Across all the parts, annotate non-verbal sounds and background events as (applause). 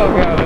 Pogo.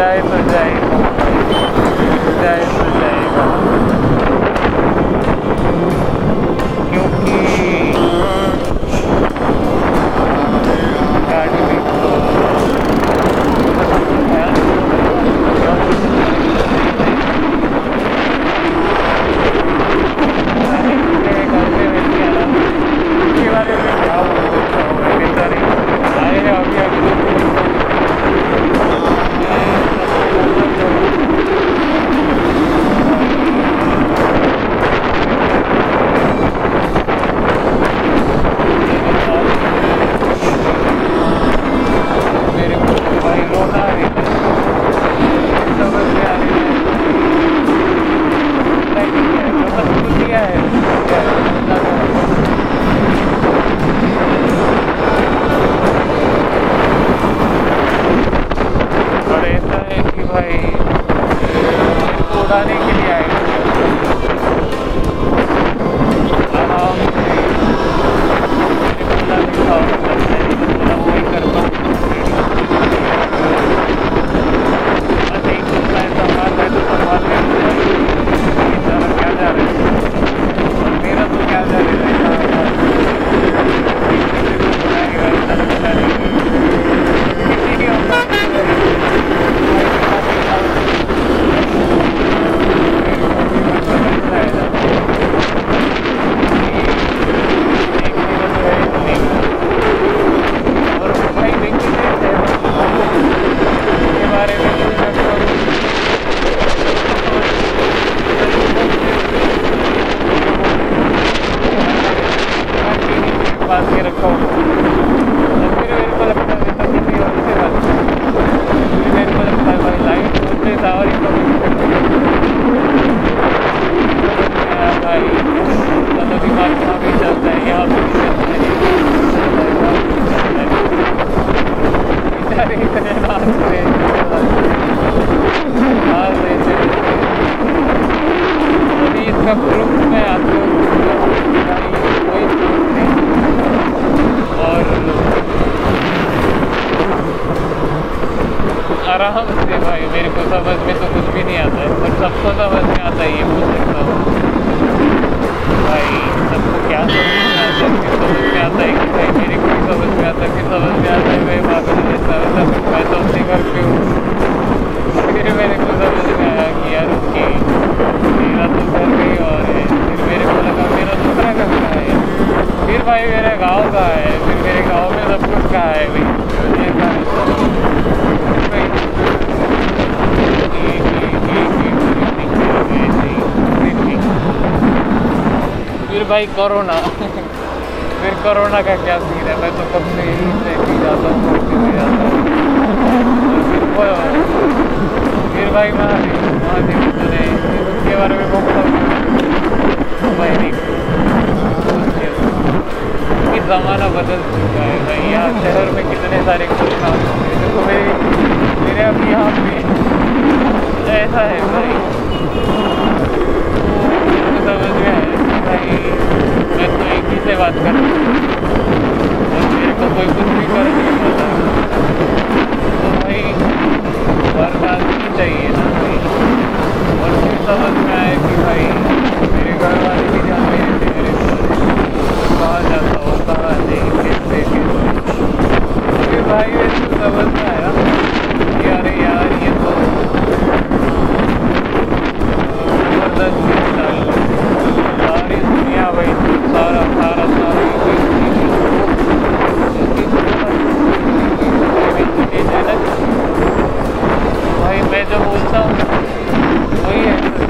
day for day. करने के लिए आए भाई कोरोना। (laughs) फिर कोरोना का क्या सीन है? मैं तो कब से ही देखी जो बोलता हूँ वही है।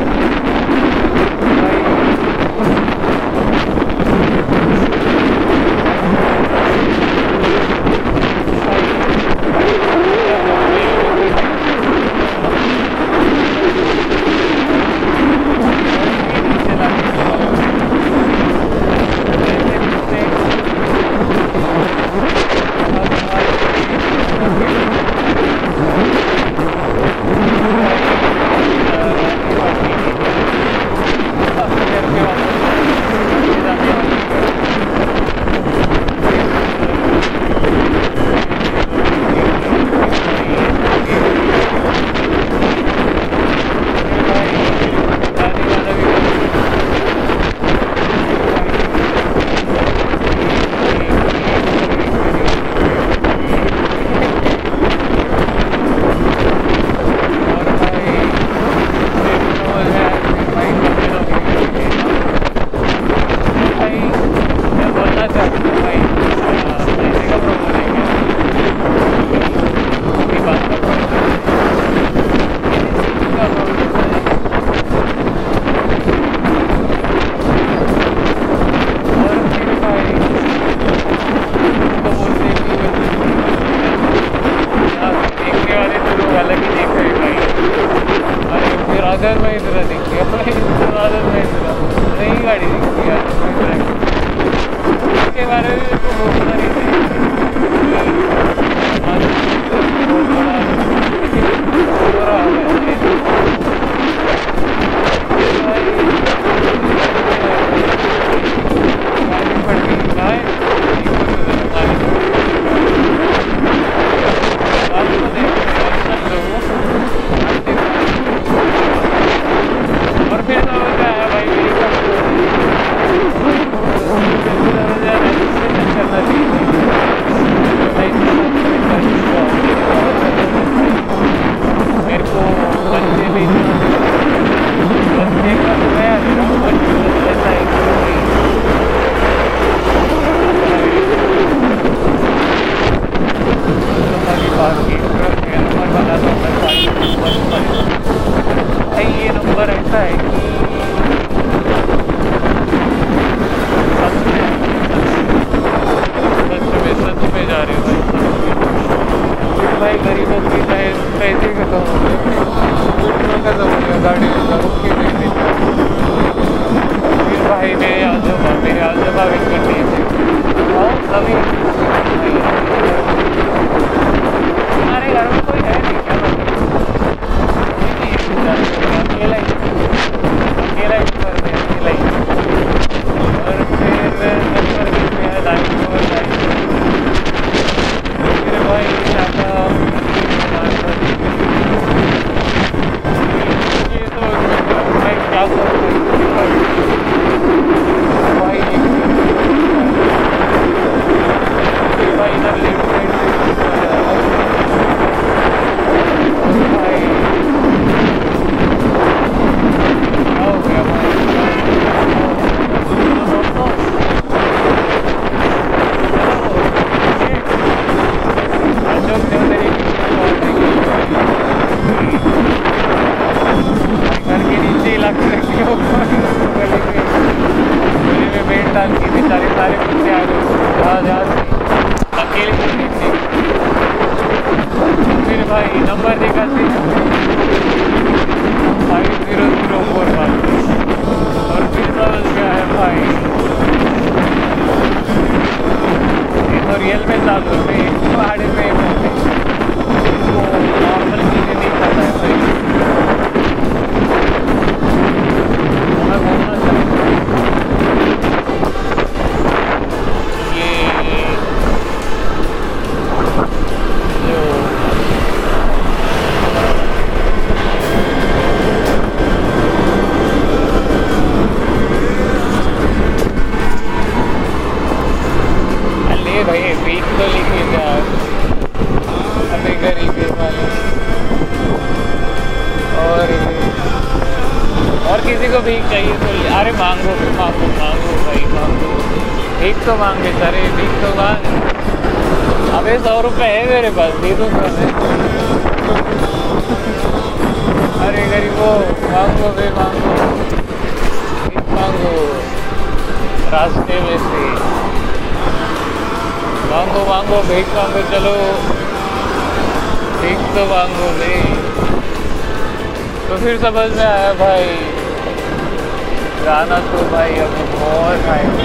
भाई गरीबों की पैसे खत्म हो गए खत्म हो गया, गाड़ी रुक के नहीं देता फिर भाई मेरे आजोबा मेरे आजोबा वेट कर दिए थे। और अभी हमारे घर में कोई है नहीं क्या? अकेला अकेला अरे मांगो मांगो मांगो भाई, मांगो। भीख तो मांग बेचारे भीख तो मांग। अबे सौ रुपए है मेरे पास, दे दो तो अरे गरीबो, मांगो बे मांगो। मांगो। रास्ते में से। मांगो मांगो भीख मांगो, चलो। भीख तो मांगो बे तो फिर समझ में आया भाई। गाना तो भाई अभी बहुत है